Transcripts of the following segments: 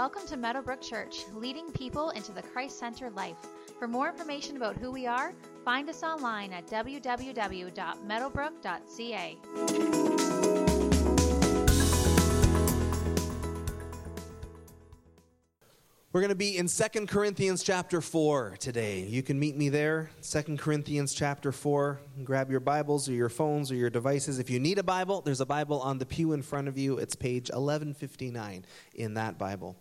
Welcome to Meadowbrook Church, leading people into the Christ centered life. For more information about who we are, find us online at www.meadowbrook.ca. We're going to be in Second Corinthians chapter 4 today. You can meet me there, Second Corinthians chapter 4. Grab your Bibles or your phones or your devices. If you need a Bible, there's a Bible on the pew in front of you. It's page 1159 in that Bible.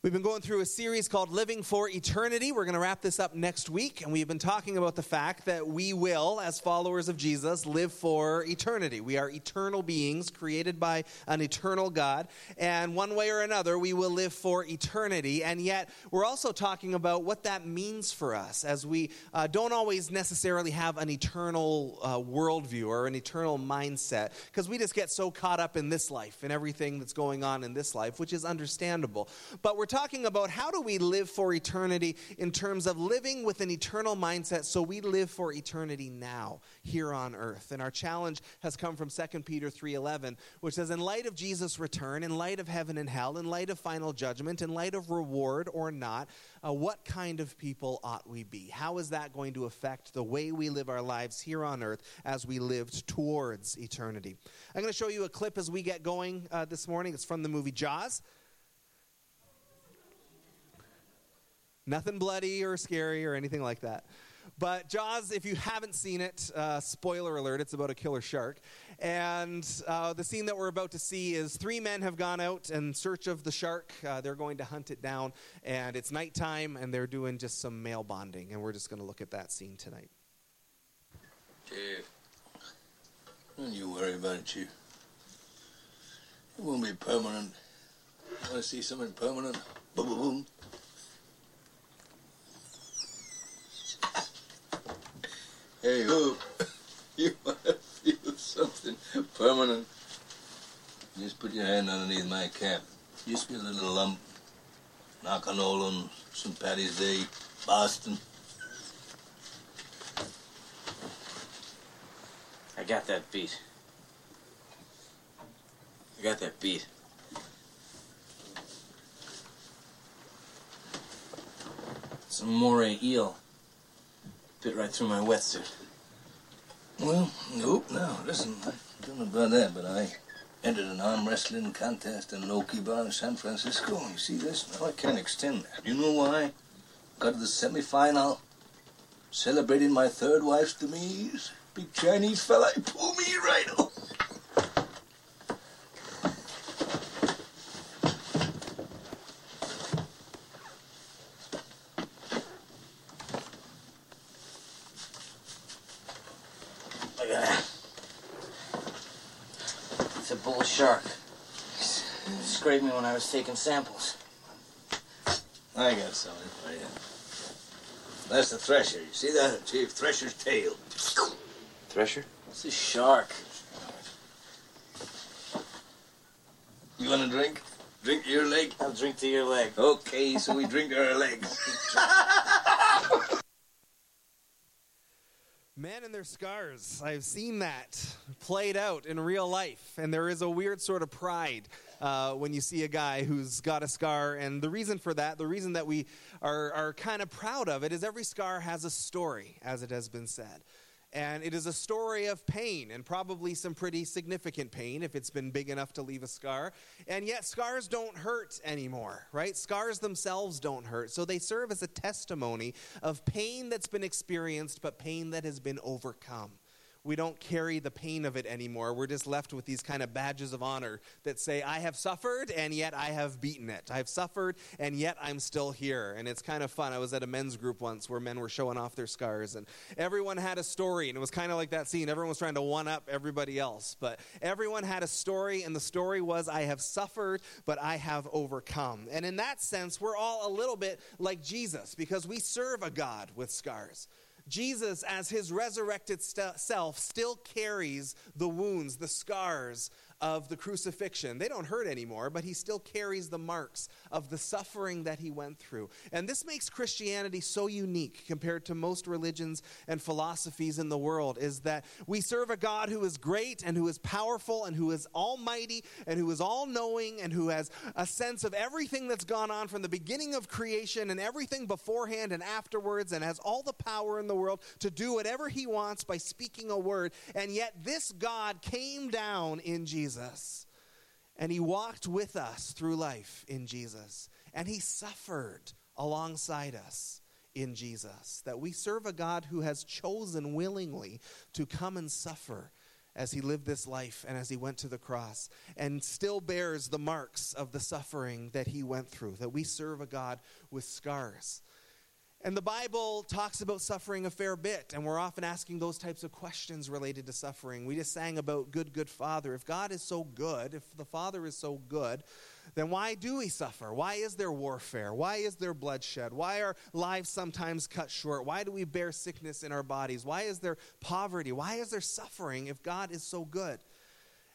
We've been going through a series called Living for Eternity. We're going to wrap this up next week, and we've been talking about the fact that we will, as followers of Jesus, live for eternity. We are eternal beings created by an eternal God, and one way or another, we will live for eternity. And yet, we're also talking about what that means for us, as we uh, don't always necessarily have an eternal uh, worldview or an eternal mindset, because we just get so caught up in this life and everything that's going on in this life, which is understandable. But we're talking about how do we live for eternity in terms of living with an eternal mindset so we live for eternity now here on earth. And our challenge has come from 2 Peter 3:11, which says in light of Jesus' return, in light of heaven and hell, in light of final judgment, in light of reward or not, uh, what kind of people ought we be? How is that going to affect the way we live our lives here on earth as we lived towards eternity? I'm going to show you a clip as we get going uh, this morning. It's from the movie Jaws. Nothing bloody or scary or anything like that. But Jaws, if you haven't seen it, uh, spoiler alert, it's about a killer shark. And uh, the scene that we're about to see is three men have gone out in search of the shark. Uh, they're going to hunt it down, and it's nighttime, and they're doing just some male bonding. And we're just going to look at that scene tonight. Chief, don't you worry about it, Chief. It won't be permanent. You want to see something permanent? Boom, boom, boom. Hey, who? You want to feel something permanent? Just put your hand underneath my cap. Just get a little lump. Knock on Nolan, St. Patty's Day, Boston. I got that beat. I got that beat. Some moray eel. Bit right through my wetsuit. Well, nope, no, listen, I don't know about that, but I entered an arm wrestling contest in an Oki bar in San Francisco. You see this? Now I can't extend that. You know why? Got to the semifinal, celebrating my third wife's demise. Big Chinese fella, he pulled me right off. Look at that. It's a bull shark. Scraped me when I was taking samples. I got something for you. That's the thresher. You see that? Chief Thresher's tail. Thresher? It's a shark. You want a drink? Drink your leg? I'll drink to your leg. Okay, so we drink our legs. Men and their scars. I've seen that played out in real life. And there is a weird sort of pride uh, when you see a guy who's got a scar. And the reason for that, the reason that we are, are kind of proud of it, is every scar has a story, as it has been said. And it is a story of pain, and probably some pretty significant pain if it's been big enough to leave a scar. And yet, scars don't hurt anymore, right? Scars themselves don't hurt. So they serve as a testimony of pain that's been experienced, but pain that has been overcome. We don't carry the pain of it anymore. We're just left with these kind of badges of honor that say, I have suffered and yet I have beaten it. I've suffered and yet I'm still here. And it's kind of fun. I was at a men's group once where men were showing off their scars and everyone had a story. And it was kind of like that scene. Everyone was trying to one up everybody else. But everyone had a story. And the story was, I have suffered, but I have overcome. And in that sense, we're all a little bit like Jesus because we serve a God with scars. Jesus, as his resurrected self, still carries the wounds, the scars of the crucifixion. They don't hurt anymore, but he still carries the marks of the suffering that he went through. And this makes Christianity so unique compared to most religions and philosophies in the world is that we serve a God who is great and who is powerful and who is almighty and who is all knowing and who has a sense of everything that's gone on from the beginning of creation and everything beforehand and afterwards and has all the power in the world to do whatever he wants by speaking a word. And yet, this God came down in Jesus. And he walked with us through life in Jesus. And he suffered alongside us in Jesus. That we serve a God who has chosen willingly to come and suffer as he lived this life and as he went to the cross and still bears the marks of the suffering that he went through. That we serve a God with scars. And the Bible talks about suffering a fair bit, and we're often asking those types of questions related to suffering. We just sang about good, good Father. If God is so good, if the Father is so good, then why do we suffer? Why is there warfare? Why is there bloodshed? Why are lives sometimes cut short? Why do we bear sickness in our bodies? Why is there poverty? Why is there suffering if God is so good?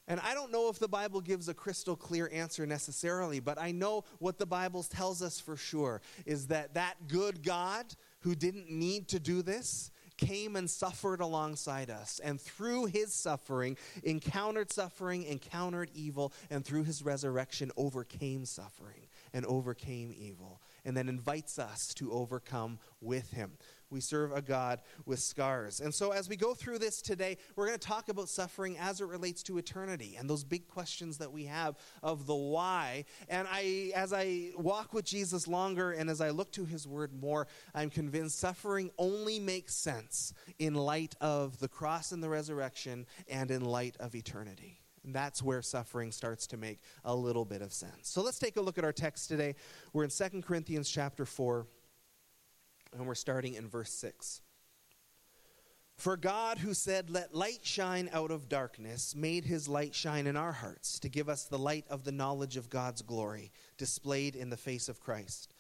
And I don't know if the Bible gives a crystal clear answer necessarily, but I know what the Bible tells us for sure is that that good God who didn't need to do this came and suffered alongside us. And through his suffering, encountered suffering, encountered evil, and through his resurrection, overcame suffering and overcame evil. And then invites us to overcome with him. We serve a God with scars. And so, as we go through this today, we're going to talk about suffering as it relates to eternity and those big questions that we have of the why. And I, as I walk with Jesus longer and as I look to his word more, I'm convinced suffering only makes sense in light of the cross and the resurrection and in light of eternity. And that's where suffering starts to make a little bit of sense. So let's take a look at our text today. We're in 2 Corinthians chapter 4 and we're starting in verse 6. For God, who said, Let light shine out of darkness, made his light shine in our hearts to give us the light of the knowledge of God's glory displayed in the face of Christ.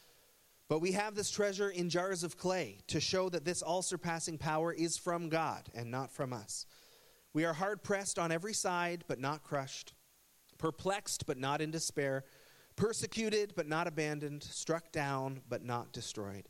But we have this treasure in jars of clay to show that this all surpassing power is from God and not from us. We are hard pressed on every side, but not crushed, perplexed, but not in despair, persecuted, but not abandoned, struck down, but not destroyed.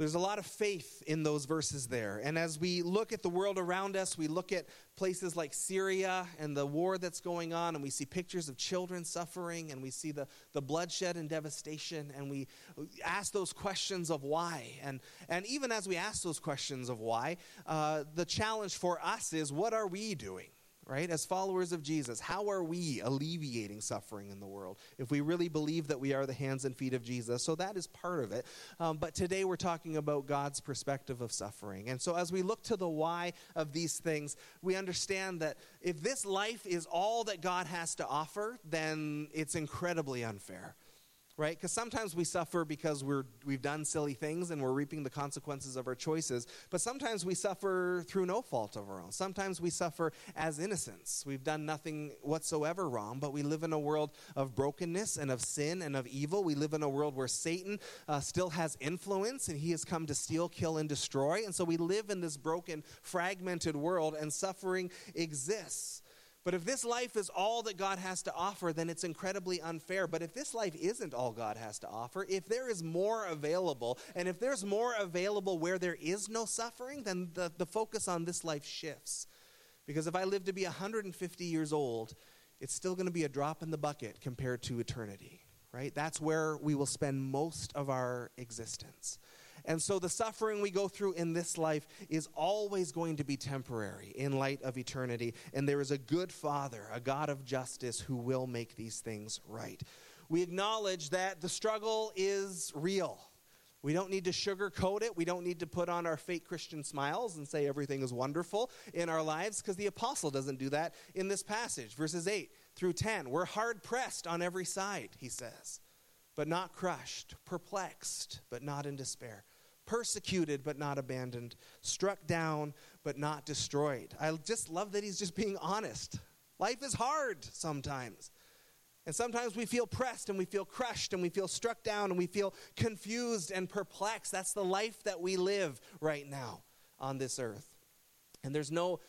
There's a lot of faith in those verses there. And as we look at the world around us, we look at places like Syria and the war that's going on, and we see pictures of children suffering, and we see the, the bloodshed and devastation, and we ask those questions of why. And, and even as we ask those questions of why, uh, the challenge for us is what are we doing? Right? As followers of Jesus, how are we alleviating suffering in the world if we really believe that we are the hands and feet of Jesus? So that is part of it. Um, but today we're talking about God's perspective of suffering. And so as we look to the why of these things, we understand that if this life is all that God has to offer, then it's incredibly unfair right? Because sometimes we suffer because we're, we've done silly things and we're reaping the consequences of our choices. But sometimes we suffer through no fault of our own. Sometimes we suffer as innocents. We've done nothing whatsoever wrong, but we live in a world of brokenness and of sin and of evil. We live in a world where Satan uh, still has influence and he has come to steal, kill, and destroy. And so we live in this broken, fragmented world, and suffering exists. But if this life is all that God has to offer, then it's incredibly unfair. But if this life isn't all God has to offer, if there is more available, and if there's more available where there is no suffering, then the, the focus on this life shifts. Because if I live to be 150 years old, it's still going to be a drop in the bucket compared to eternity, right? That's where we will spend most of our existence. And so the suffering we go through in this life is always going to be temporary in light of eternity. And there is a good Father, a God of justice, who will make these things right. We acknowledge that the struggle is real. We don't need to sugarcoat it. We don't need to put on our fake Christian smiles and say everything is wonderful in our lives because the apostle doesn't do that in this passage. Verses 8 through 10. We're hard pressed on every side, he says, but not crushed, perplexed, but not in despair, persecuted, but not abandoned, struck down, but not destroyed. I just love that he's just being honest. Life is hard sometimes. And sometimes we feel pressed and we feel crushed and we feel struck down and we feel confused and perplexed. That's the life that we live right now on this earth. And there's no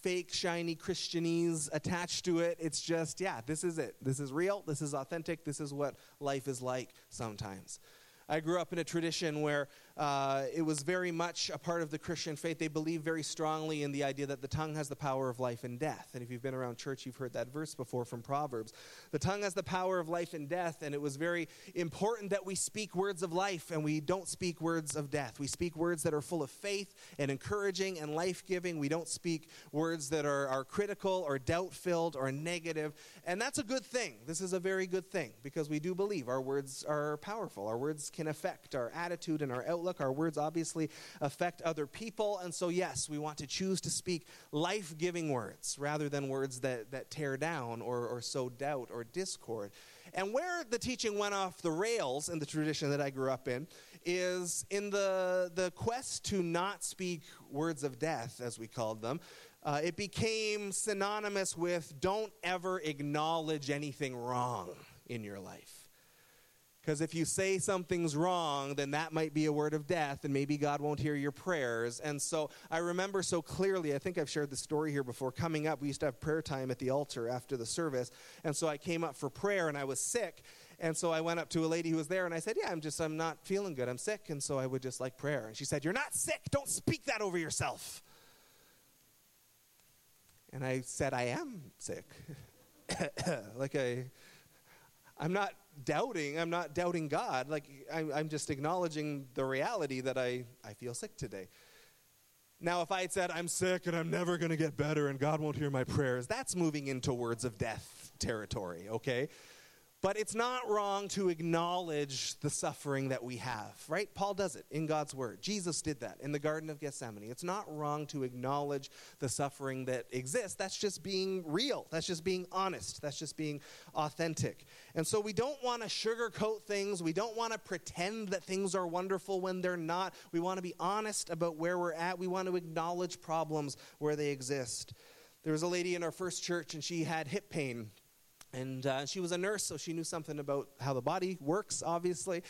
fake, shiny Christianese attached to it. It's just, yeah, this is it. This is real. This is authentic. This is what life is like sometimes. I grew up in a tradition where uh, it was very much a part of the Christian faith. They believe very strongly in the idea that the tongue has the power of life and death. And if you've been around church, you've heard that verse before from Proverbs. The tongue has the power of life and death, and it was very important that we speak words of life and we don't speak words of death. We speak words that are full of faith and encouraging and life giving. We don't speak words that are, are critical or doubt filled or negative. And that's a good thing. This is a very good thing because we do believe our words are powerful. Our words can affect our attitude and our outlook. Our words obviously affect other people. And so, yes, we want to choose to speak life giving words rather than words that, that tear down or, or sow doubt or discord. And where the teaching went off the rails in the tradition that I grew up in is in the, the quest to not speak words of death, as we called them. Uh, it became synonymous with don't ever acknowledge anything wrong in your life. Because if you say something's wrong, then that might be a word of death, and maybe God won't hear your prayers. And so I remember so clearly, I think I've shared the story here before. Coming up, we used to have prayer time at the altar after the service. And so I came up for prayer, and I was sick. And so I went up to a lady who was there, and I said, Yeah, I'm just, I'm not feeling good. I'm sick. And so I would just like prayer. And she said, You're not sick. Don't speak that over yourself. And I said, I am sick. like I I'm not doubting. I'm not doubting God. Like, I'm, I'm just acknowledging the reality that I, I feel sick today. Now, if I had said, I'm sick and I'm never going to get better and God won't hear my prayers, that's moving into words of death territory, okay? But it's not wrong to acknowledge the suffering that we have, right? Paul does it in God's Word. Jesus did that in the Garden of Gethsemane. It's not wrong to acknowledge the suffering that exists. That's just being real. That's just being honest. That's just being authentic. And so we don't want to sugarcoat things. We don't want to pretend that things are wonderful when they're not. We want to be honest about where we're at. We want to acknowledge problems where they exist. There was a lady in our first church, and she had hip pain and uh, she was a nurse, so she knew something about how the body works, obviously.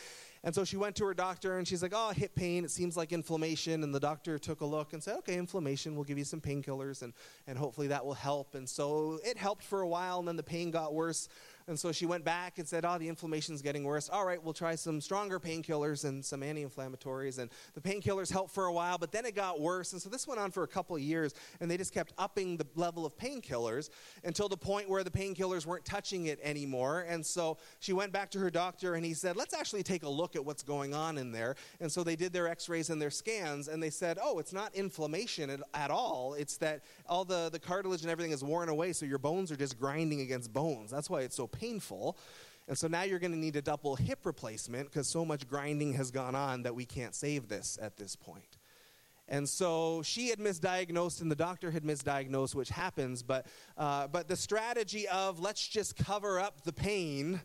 And so she went to her doctor and she's like, Oh, hip pain, it seems like inflammation. And the doctor took a look and said, Okay, inflammation, we'll give you some painkillers and, and hopefully that will help. And so it helped for a while and then the pain got worse. And so she went back and said, Oh, the inflammation's getting worse. All right, we'll try some stronger painkillers and some anti inflammatories. And the painkillers helped for a while, but then it got worse. And so this went on for a couple of years and they just kept upping the level of painkillers until the point where the painkillers weren't touching it anymore. And so she went back to her doctor and he said, Let's actually take a look at what's going on in there. And so they did their x rays and their scans, and they said, oh, it's not inflammation at, at, all. It's that all the, the cartilage and everything is worn away, so your bones are just grinding against bones. That's why it's so painful. And so now you're going to need a double hip replacement because so much grinding has gone on that we can't save this at this point. And so she had misdiagnosed, and the doctor had misdiagnosed, which happens. But, uh, but the strategy of let's just cover up the pain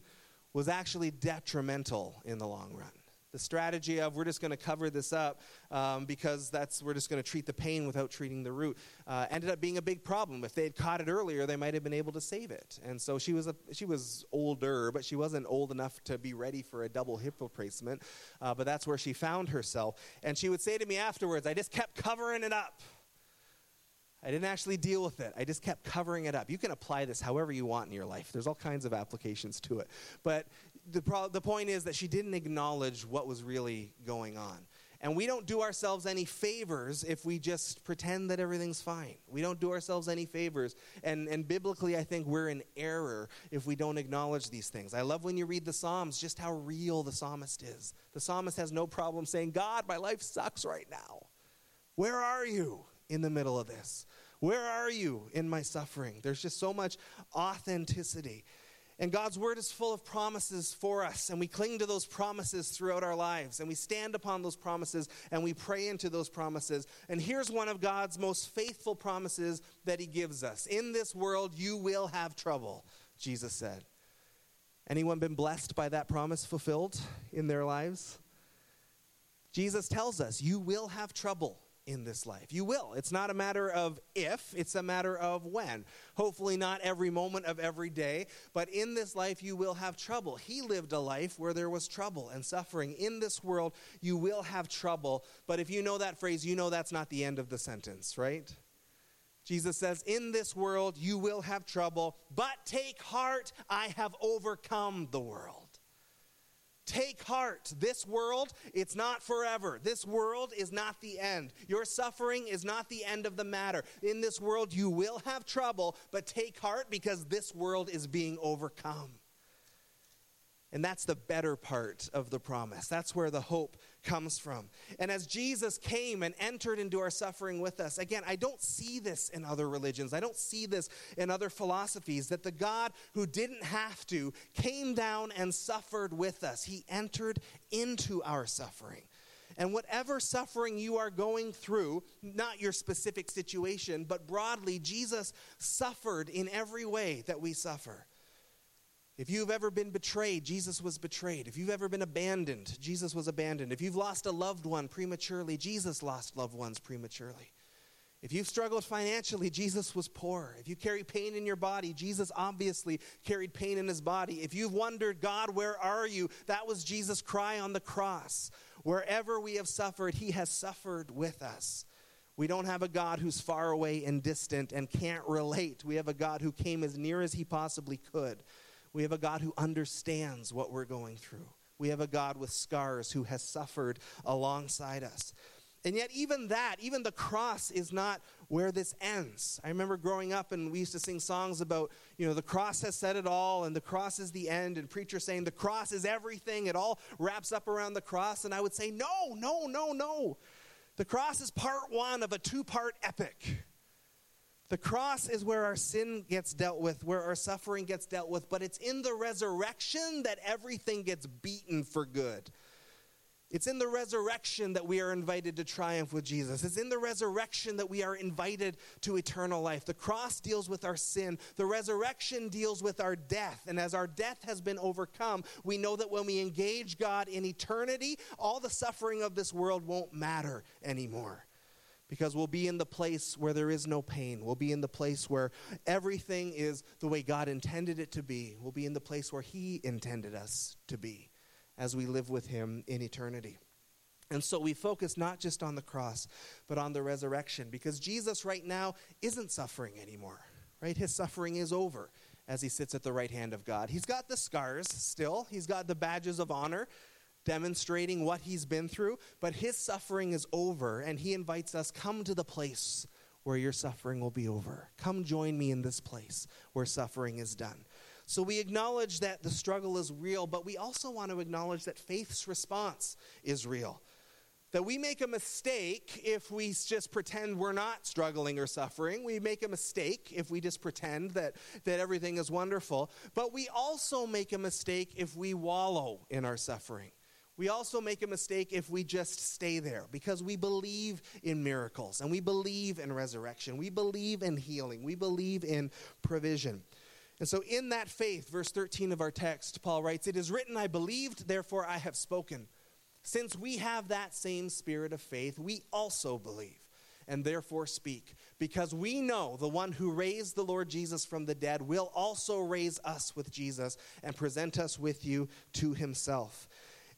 was actually detrimental in the long run. The strategy of we're just going to cover this up um, because that's we're just going to treat the pain without treating the root uh, ended up being a big problem. If they had caught it earlier, they might have been able to save it. And so she was a, she was older, but she wasn't old enough to be ready for a double hip replacement. Uh, but that's where she found herself. And she would say to me afterwards, "I just kept covering it up." I didn't actually deal with it. I just kept covering it up. You can apply this however you want in your life. There's all kinds of applications to it. But the, pro- the point is that she didn't acknowledge what was really going on. And we don't do ourselves any favors if we just pretend that everything's fine. We don't do ourselves any favors. And, and biblically, I think we're in error if we don't acknowledge these things. I love when you read the Psalms just how real the psalmist is. The psalmist has no problem saying, God, my life sucks right now. Where are you in the middle of this? Where are you in my suffering? There's just so much authenticity. And God's word is full of promises for us, and we cling to those promises throughout our lives, and we stand upon those promises, and we pray into those promises. And here's one of God's most faithful promises that He gives us In this world, you will have trouble, Jesus said. Anyone been blessed by that promise fulfilled in their lives? Jesus tells us, You will have trouble in this life. You will. It's not a matter of if, it's a matter of when. Hopefully, not every moment of every day, but in this life you will have trouble. He lived a life where there was trouble and suffering. In this world, you will have trouble. But if you know that phrase, you know that's not the end of the sentence, right? Jesus says, In this world you will have trouble, but take heart, I have overcome the world. Take heart. This world, it's not forever. This world is not the end. Your suffering is not the end of the matter. In this world, you will have trouble, but take heart because this world is being overcome. And that's the better part of the promise. That's where the hope comes from. And as Jesus came and entered into our suffering with us, again, I don't see this in other religions. I don't see this in other philosophies that the God who didn't have to came down and suffered with us. He entered into our suffering. And whatever suffering you are going through, not your specific situation, but broadly, Jesus suffered in every way that we suffer. If you've ever been betrayed, Jesus was betrayed. If you've ever been abandoned, Jesus was abandoned. If you've lost a loved one prematurely, Jesus lost loved ones prematurely. If you've struggled financially, Jesus was poor. If you carry pain in your body, Jesus obviously carried pain in his body. If you've wondered, God, where are you? That was Jesus' cry on the cross. Wherever we have suffered, he has suffered with us. We don't have a God who's far away and distant and can't relate. We have a God who came as near as he possibly could we have a God who understands what we're going through. We have a God with scars who has suffered alongside us. And yet, even that, even the cross is not where this ends. I remember growing up and we used to sing songs about, you know, the cross has said it all and the cross is the end, and preachers saying the cross is everything. It all wraps up around the cross. And I would say, no, no, no, no. The cross is part one of a two part epic. The cross is where our sin gets dealt with, where our suffering gets dealt with, but it's in the resurrection that everything gets beaten for good. It's in the resurrection that we are invited to triumph with Jesus. It's in the resurrection that we are invited to eternal life. The cross deals with our sin, the resurrection deals with our death. And as our death has been overcome, we know that when we engage God in eternity, all the suffering of this world won't matter anymore because we'll be in the place where there is no pain. We'll be in the place where everything is the way God intended it to be. We'll be in the place where He intended us to be as we live with Him in eternity. And so we focus not just on the cross, but on the resurrection because Jesus right now isn't suffering anymore, right? His suffering is over as he sits at the right hand of God. He's got the scars still, he's got the badges of honor, demonstrating what he's been through, but his suffering is over, and he invites us come to the place where your suffering will be over. Come join me in this place where suffering is done. So we acknowledge that the struggle is real, but we also want to acknowledge that faith's response is real. That we make a mistake if we just pretend we're not struggling or suffering. We make a mistake if we just pretend that, that everything is wonderful. But we also make a mistake if we wallow in our suffering. We also make a mistake if we just stay there because we believe in miracles and we believe in resurrection. We believe in healing. We believe in provision. And so, in that faith, verse 13 of our text, Paul writes, It is written, I believed, therefore I have spoken. Since we have that same spirit of faith, we also believe and therefore speak, because we know the one who raised the Lord Jesus from the dead will also raise us with Jesus and present us with you to himself.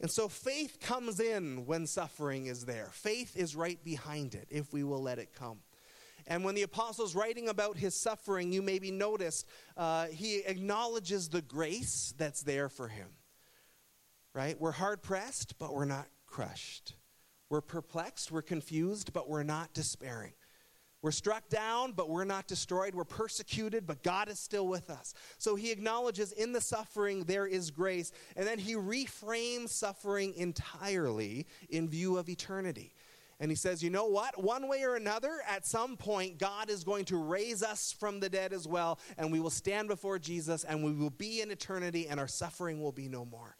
And so faith comes in when suffering is there. Faith is right behind it if we will let it come. And when the apostle's writing about his suffering, you maybe noticed uh, he acknowledges the grace that's there for him. Right? We're hard pressed, but we're not crushed. We're perplexed, we're confused, but we're not despairing. We're struck down, but we're not destroyed. We're persecuted, but God is still with us. So he acknowledges in the suffering there is grace, and then he reframes suffering entirely in view of eternity. And he says, you know what? One way or another, at some point, God is going to raise us from the dead as well, and we will stand before Jesus, and we will be in eternity, and our suffering will be no more.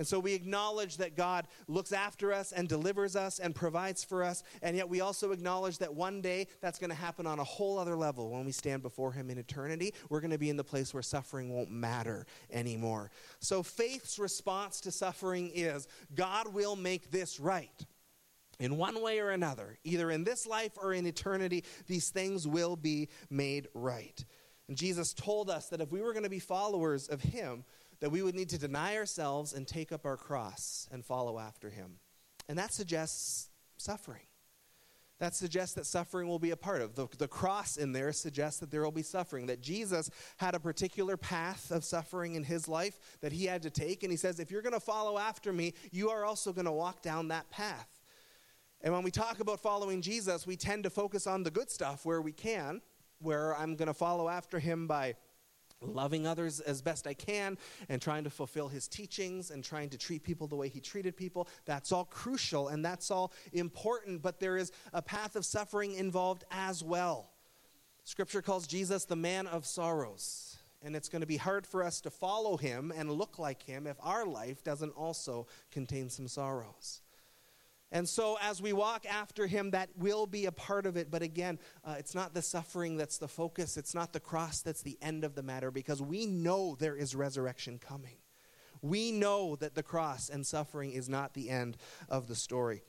And so we acknowledge that God looks after us and delivers us and provides for us. And yet we also acknowledge that one day that's going to happen on a whole other level when we stand before Him in eternity. We're going to be in the place where suffering won't matter anymore. So faith's response to suffering is God will make this right. In one way or another, either in this life or in eternity, these things will be made right. And Jesus told us that if we were going to be followers of Him, that we would need to deny ourselves and take up our cross and follow after him. And that suggests suffering. That suggests that suffering will be a part of. The, the cross in there suggests that there will be suffering, that Jesus had a particular path of suffering in his life that he had to take. And he says, if you're going to follow after me, you are also going to walk down that path. And when we talk about following Jesus, we tend to focus on the good stuff where we can, where I'm going to follow after him by loving others as best I can and trying to fulfill his teachings and trying to treat people the way he treated people. That's all crucial and that's all important, but there is a path of suffering involved as well. Scripture calls Jesus the man of sorrows. And it's going to be hard for us to follow him and look like him if our life doesn't also contain some sorrows. And so, as we walk after him, that will be a part of it. But again, uh, it's not the suffering that's the focus, it's not the cross that's the end of the matter, because we know there is resurrection coming. We know that the cross and suffering is not the end of the story.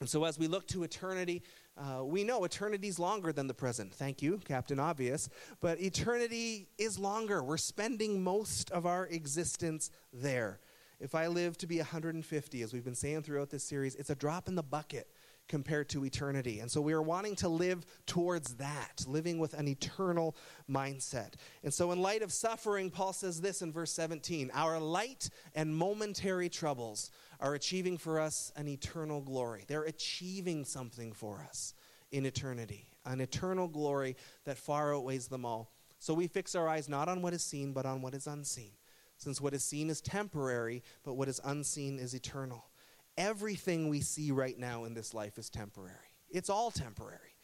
And so, as we look to eternity, uh, we know eternity is longer than the present. Thank you, Captain Obvious. But eternity is longer. We're spending most of our existence there. If I live to be 150, as we've been saying throughout this series, it's a drop in the bucket compared to eternity. And so we are wanting to live towards that, living with an eternal mindset. And so, in light of suffering, Paul says this in verse 17 Our light and momentary troubles are achieving for us an eternal glory. They're achieving something for us in eternity, an eternal glory that far outweighs them all. So we fix our eyes not on what is seen, but on what is unseen since what is seen is temporary, but what is unseen is eternal. Everything we see right now in this life is temporary. It's all temporary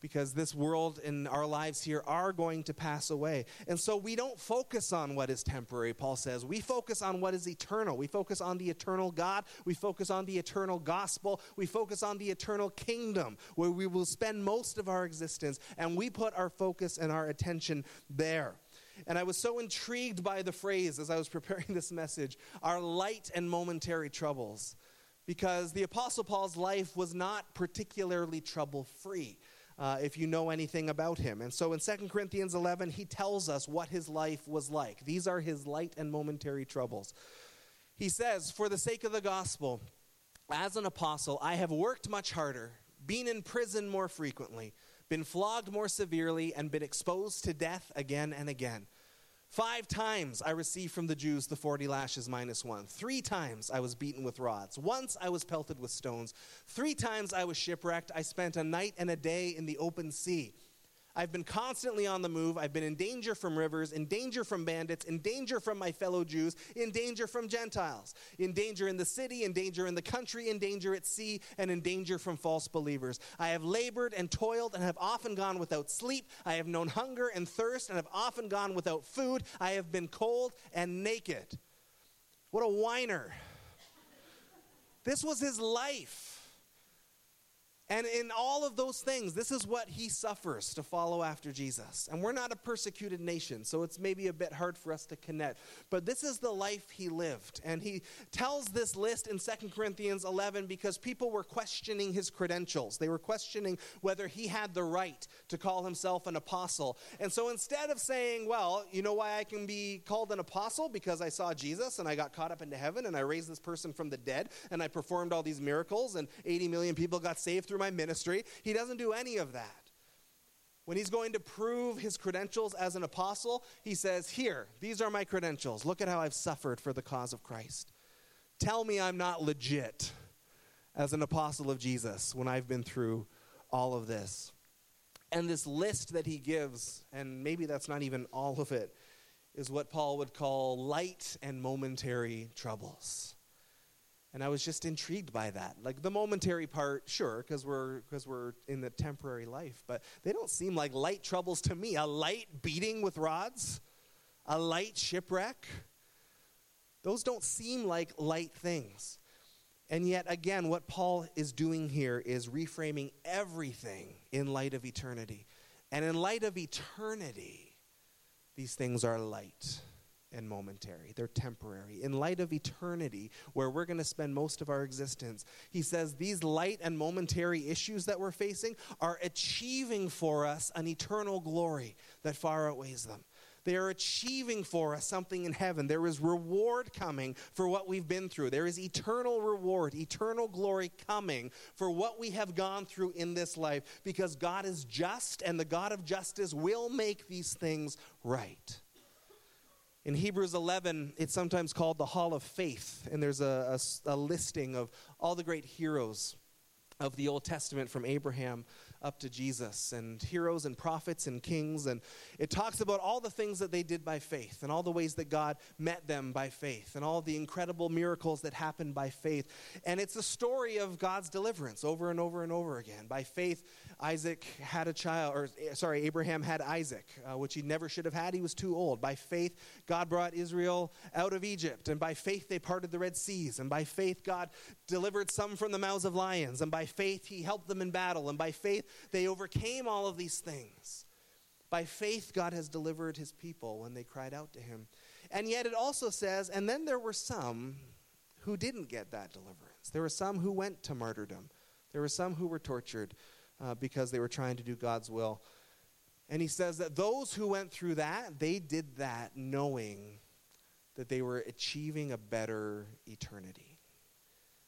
because this world and our lives here are going to pass away. And so we don't focus on what is temporary, Paul says. We focus on what is eternal. We focus on the eternal God. We focus on the eternal gospel. We focus on the eternal kingdom where we will spend most of our existence. And we put our focus and our attention there. And I was so intrigued by the phrase as I was preparing this message our light and momentary troubles. Because the Apostle Paul's life was not particularly trouble free. Uh, if you know anything about him. And so in 2 Corinthians 11, he tells us what his life was like. These are his light and momentary troubles. He says, For the sake of the gospel, as an apostle, I have worked much harder, been in prison more frequently been flogged more severely, and been exposed to death again and again. Five times I received from the Jews the 40 lashes minus one. Three times I was beaten with rods. Once I was pelted with stones. Three times I was shipwrecked. I spent a night and a day in the open sea. I've been constantly on the move. I've been in danger from rivers, in danger from bandits, in danger from my fellow Jews, in danger from Gentiles, in danger in the city, in danger in the country, in danger at sea, and in danger from false believers. I have labored and toiled and have often gone without sleep. I have known hunger and thirst and have often gone without food. I have been cold and naked. What a whiner. This was his life. And in all of those things, this is what he suffers to follow after Jesus. And we're not a persecuted nation, so it's maybe a bit hard for us to connect. But this is the life he lived. And he tells this list in 2 Corinthians 11 because people were questioning his credentials. They were questioning whether he had the right to call himself an apostle. And so instead of saying, well, you know why I can be called an apostle? Because I saw Jesus and I got caught up into heaven and I raised this person from the dead and I performed all these miracles and 80 million people got saved through through my ministry. He doesn't do any of that. When he's going to prove his credentials as an apostle, he says, Here, these are my credentials. Look at how I've suffered for the cause of Christ. Tell me I'm not legit. as an apostle of Jesus when I've been through all of this. And this list that he gives, and maybe that's not even all of it, is what Paul would call light and momentary troubles. And I was just intrigued by that. Like the momentary part, sure, because we're because we're in the temporary life, but they don't seem like light troubles to me. A light beating with rods, a light shipwreck. Those don't seem like light things. And yet, again, what Paul is doing here is reframing everything in light of eternity. And in light of eternity, these things are light and momentary, they're temporary. In light of eternity, where we're going to spend most of our existence, he says these light and momentary issues that we're facing are achieving for us an eternal glory that far outweighs them. They are achieving for us something in heaven. There is reward coming for what we've been through. There is eternal reward, eternal glory coming for what we have gone through in this life because God is just and the God of justice will make these things right. In Hebrews 11, it's sometimes called the Hall of Faith, and there's a, a, a listing of all the great heroes of the Old Testament from Abraham up to Jesus and heroes and prophets and kings. And it talks about all the things that they did by faith and all the ways that God met them by faith and all the incredible miracles that happened by faith. And it's a story of God's deliverance over and over and over again. By faith, Isaac had a child, or sorry, Abraham had Isaac, uh, which he never should have had. He was too old. By faith, God brought Israel out of Egypt. And by faith, they parted the Red Seas. And by faith, God delivered some from the mouths of lions. And by faith, he helped them in battle. And by faith, they overcame all of these things. By faith, God has delivered his people when they cried out to him. And yet it also says, and then there were some who didn't get that deliverance. There were some who went to martyrdom. There were some who were tortured uh, because they were trying to do God's will. And he says that those who went through that, they did that knowing that they were achieving a better eternity.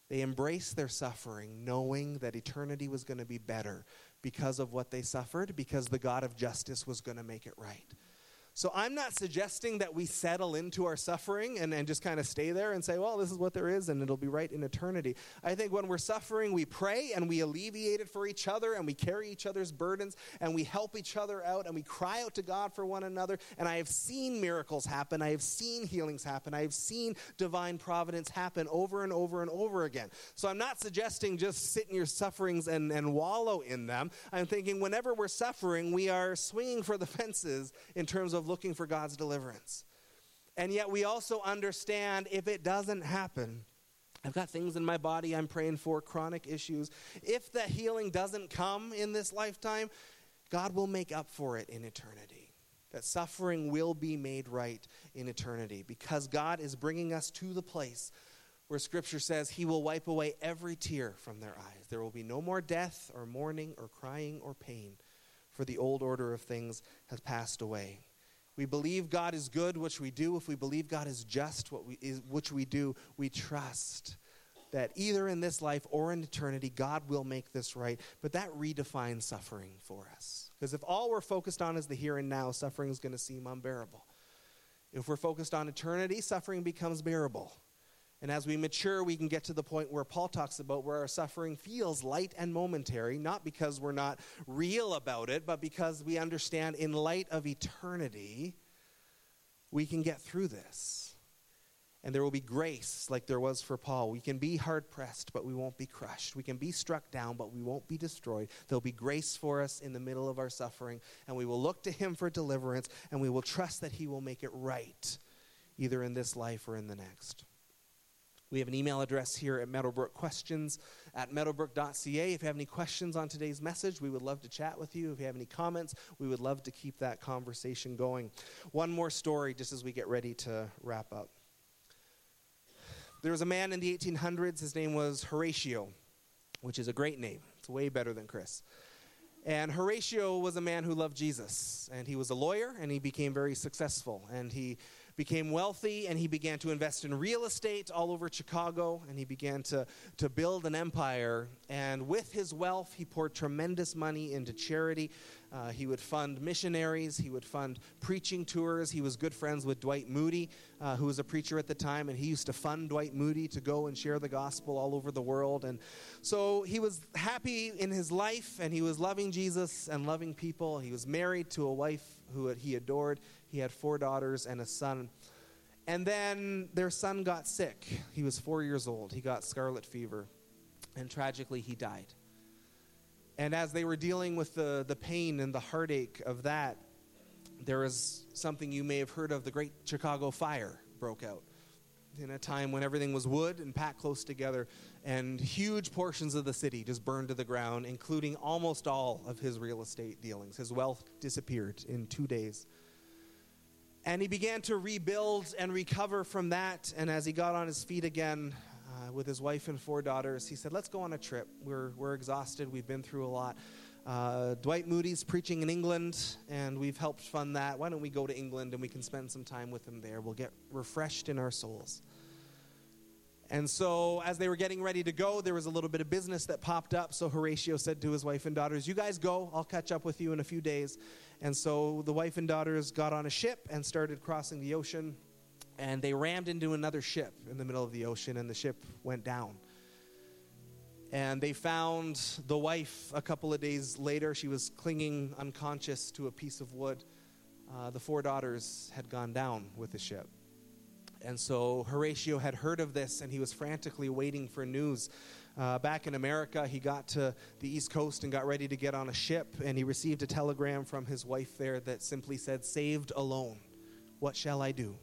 They embraced their suffering, knowing that eternity was going to be better because of what they suffered, because the God of justice was going to make it right. So I'm not suggesting that we settle into our suffering and, and just kind of stay there and say, well, this is what there is and it'll be right in eternity. I think when we're suffering, we pray and we alleviate it for each other and we carry each other's burdens and we help each other out and we cry out to God for one another. And I have seen miracles happen. I have seen healings happen. I have seen divine providence happen over and over and over again. So I'm not suggesting just sit in your sufferings and, and wallow in them. I'm thinking whenever we're suffering, we are swinging for the fences in terms of looking for God's deliverance. And yet we also understand if it doesn't happen, I've got things in my body I'm praying for, chronic issues. If the healing doesn't come in this lifetime, God will make up for it in eternity. That suffering will be made right in eternity because God is bringing us to the place where Scripture says He will wipe away every tear from their eyes. There will be no more death or mourning or crying or pain, for the old order of things has passed away we believe God is good, which we do. If we believe God is just, what we, is, which we do, we trust that either in this life or in eternity, God will make this right. But that redefines suffering for us. Because if all we're focused on is the here and now, suffering is going to seem unbearable. If we're focused on eternity, suffering becomes bearable. And as we mature, we can get to the point where Paul talks about where our suffering feels light and momentary, not because we're not real about it, but because we understand in light of eternity, we can get through this. And there will be grace like there was for Paul. We can be hard pressed, but we won't be crushed. We can be struck down, but we won't be destroyed. There'll be grace for us in the middle of our suffering, and we will look to Him for deliverance, and we will trust that He will make it right, either in this life or in the next. We have an email address here at Meadowbrook questions at meadowbrook.ca. If you have any questions on today's message, we would love to chat with you. If you have any comments, we would love to keep that conversation going. One more story just as we get ready to wrap up. There was a man in the 1800s, his name was Horatio, which is a great name. It's way better than Chris. And Horatio was a man who loved Jesus, and he was a lawyer, and he became very successful. And he became wealthy and he began to invest in real estate all over Chicago and he began to, to build an empire And with his wealth, he poured tremendous money into charity. Uh, he would fund missionaries, he would fund preaching tours. He was good friends with Dwight Moody, uh, who was a preacher at the time, and he used to fund Dwight Moody to go and share the gospel all over the world. And so he was happy in his life, and he was loving Jesus and loving people. He was married to a wife who he adored. He had four daughters and a son. And then their son got sick. He was four years old. He got scarlet fever and tragically he died. And as they were dealing with the, the pain and the heartache of that, there was something you may have heard of the Great Chicago Fire broke out in a time when everything was wood and packed close together, and huge portions of the city just burned to the ground, including almost all of his real estate dealings. His wealth disappeared in two days. And he began to rebuild and recover from that. And as he got on his feet again, uh, with his wife and four daughters. He said, Let's go on a trip. We're, we're exhausted. We've been through a lot. Uh, Dwight Moody's preaching in England, and we've helped fund that. Why don't we go to England and we can spend some time with him there? We'll get refreshed in our souls. And so, as they were getting ready to go, there was a little bit of business that popped up. So, Horatio said to his wife and daughters, You guys go. I'll catch up with you in a few days. And so, the wife and daughters got on a ship and started crossing the ocean and they rammed into another ship in the middle of the ocean, and the ship went down. And they found the wife a couple of days later. She was clinging unconscious to a piece of wood. Uh, the four daughters had gone down with the ship. And so Horatio had heard of this and he was frantically waiting for news. Uh, back in America, he got to the East Coast and got ready to get on a ship, and he received a telegram from his wife there that simply said, Saved alone. What shall I do?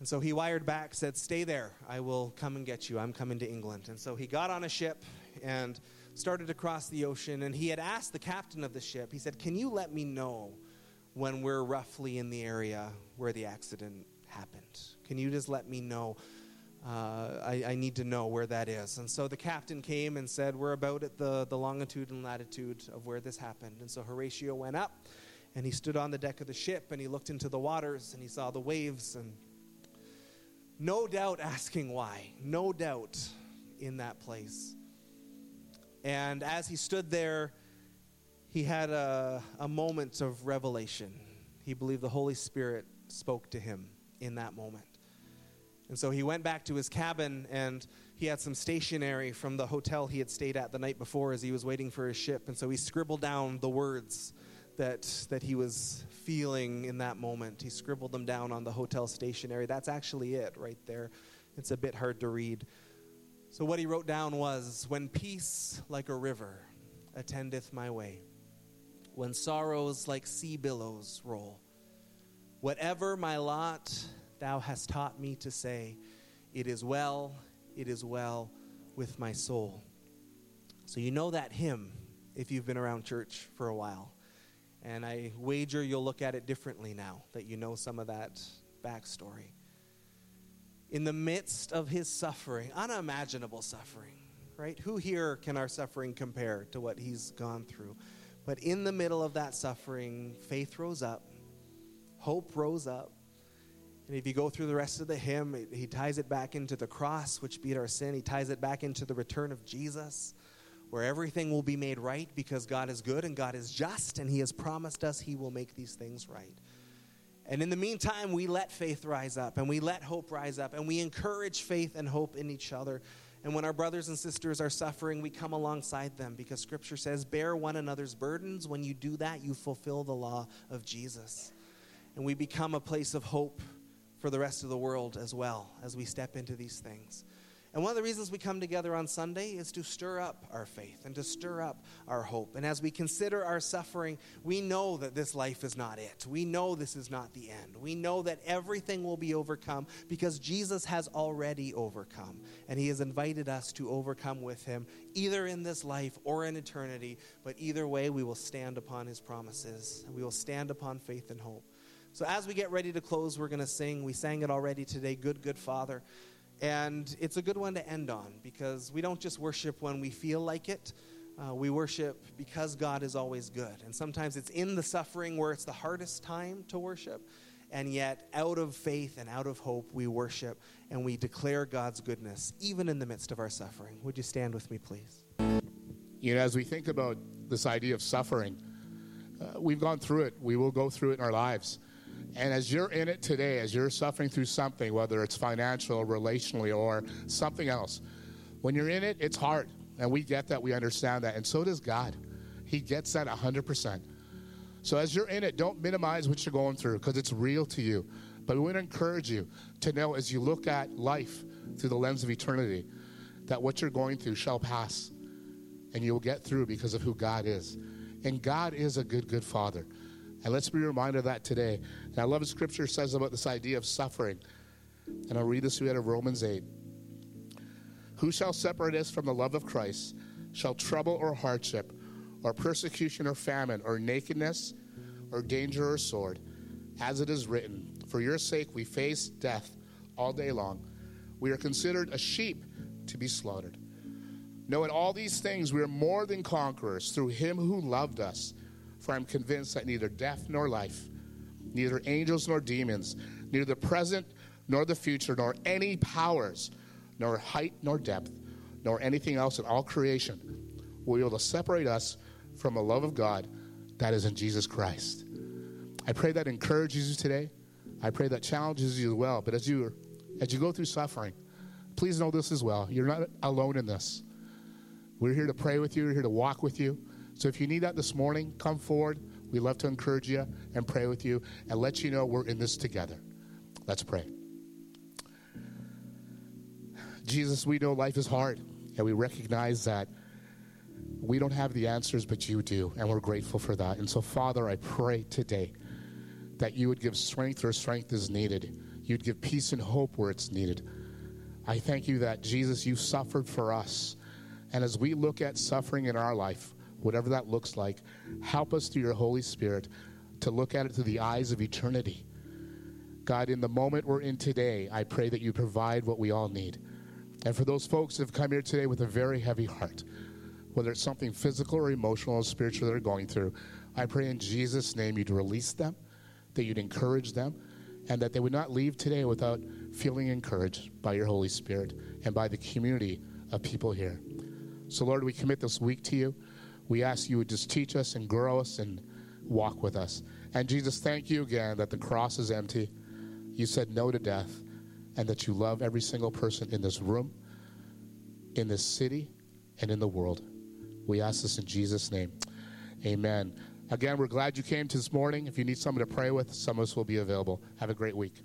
And so he wired back, said, Stay there. I will come and get you. I'm coming to England. And so he got on a ship and started to cross the ocean. And he had asked the captain of the ship, he said, Can you let me know when we're roughly in the area where the accident happened? Can you just let me know? Uh, I, I, need to know where that is. And so the captain came and said, We're about at the, the longitude and latitude of where this happened. And so Horatio went up and he stood on the deck of the ship and he looked into the waters and he saw the waves and no doubt asking why, no doubt in that place. And as he stood there, he had a, a moment of revelation. He believed the Holy Spirit spoke to him in that moment. And so he went back to his cabin and he had some stationery from the hotel he had stayed at the night before as he was waiting for his ship. And so he scribbled down the words that, that he was feeling in that moment. He scribbled them down on the hotel stationery. That's actually it right there. It's a bit hard to read. So, what he wrote down was When peace like a river attendeth my way, when sorrows like sea billows roll, whatever my lot thou hast taught me to say, it is well, it is well with my soul. So, you know that hymn if you've been around church for a while. And I wager you'll look at it differently now that you know some of that backstory. In the midst of his suffering, unimaginable suffering, right? Who here can our suffering compare to what he's gone through? But in the middle of that suffering, faith rose up, hope rose up. And if you go through the rest of the hymn, he ties it back into the cross, which beat our sin. He ties it back into the return of Jesus where everything will be made right because God is good and God is just, and He has promised us He will make these things right. And in the meantime, we let faith rise up and we let hope rise up and we encourage faith and hope in each other. And when our brothers and sisters are suffering, we come alongside them because Scripture says, Bear one another's burdens. When you do that, you fulfill the law of Jesus. And we become a place of hope for the rest of the world as well as we step into these things. And one of the reasons we come together on Sunday is to stir up our faith and to stir up our hope. And as we consider our suffering, we know that this life is not it. We know this is not the end. We know that everything will be overcome because Jesus has already overcome. And he has invited us to overcome with him, either in this life or in eternity. But either way, we will stand upon his promises. And we will stand upon faith and hope. So as we get ready to close, we're going to sing. We sang it already today, Good, Good Father. And it's a good one to end on because we don't just worship when we feel like it. Uh, we worship because God is always good. And sometimes it's in the suffering where it's the hardest time to worship. And yet, out of faith and out of hope, we worship and we declare God's goodness, even in the midst of our suffering. Would you stand with me, please? You know, as we think about this idea of suffering, uh, we've gone through it. We will go through it in our lives. And as you're in it today, as you're suffering through something, whether it's financial, relationally, or something else, when you're in it, it's hard. And we get that, we understand that. And so does God. He gets that 100%. So as you're in it, don't minimize what you're going through because it's real to you. But we want to encourage you to know as you look at life through the lens of eternity that what you're going through shall pass and you'll get through because of who God is. And God is a good, good Father. And let's be reminded of that today. And I love what Scripture says about this idea of suffering. And I'll read this to you out of Romans 8. Who shall separate us from the love of Christ? Shall trouble or hardship, or persecution or famine, or nakedness, or danger or sword? As it is written, For your sake we face death all day long. We are considered a sheep to be slaughtered. Knowing all these things we are more than conquerors through him who loved us. For I'm convinced that neither death nor life, neither angels nor demons, neither the present nor the future, nor any powers, nor height nor depth, nor anything else in all creation will be able to separate us from the love of God that is in Jesus Christ. I pray that encourages you today. I pray that challenges you as well. But as you as you go through suffering, please know this as well. You're not alone in this. We're here to pray with you. We're here to walk with you. So if you need that this morning, come forward. We'd love to encourage you and pray with you and let you know we're in this together. Let's pray. Jesus, we know life is hard, and we recognize that we don't have the answers, but you do, and we're grateful for that. And so, Father, I pray today that you would give strength where strength is needed, you'd give peace and hope where it's needed. I thank you that, Jesus, you suffered for us. And as we look at suffering in our life, whatever that looks like, help us through your Holy Spirit to look at it through the eyes of eternity. God, in the moment we're in today, I pray that you provide what we all need. And for those folks that have come here today with a very heavy heart, whether it's something physical or emotional or spiritual they're going through, I pray in Jesus' name you'd release them, that you'd encourage them, and that they would not leave today without feeling encouraged by your Holy Spirit and by the community of people here. So, Lord, we commit this week to you. We ask you would just teach us and grow us and walk with us. And Jesus, thank you again that the cross is empty. You said no to death, and that you love every single person in this room, in this city, and in the world. We ask this in Jesus' name. Amen. Again, we're glad you came to this morning. If you need someone to pray with, some of us will be available. Have a great week.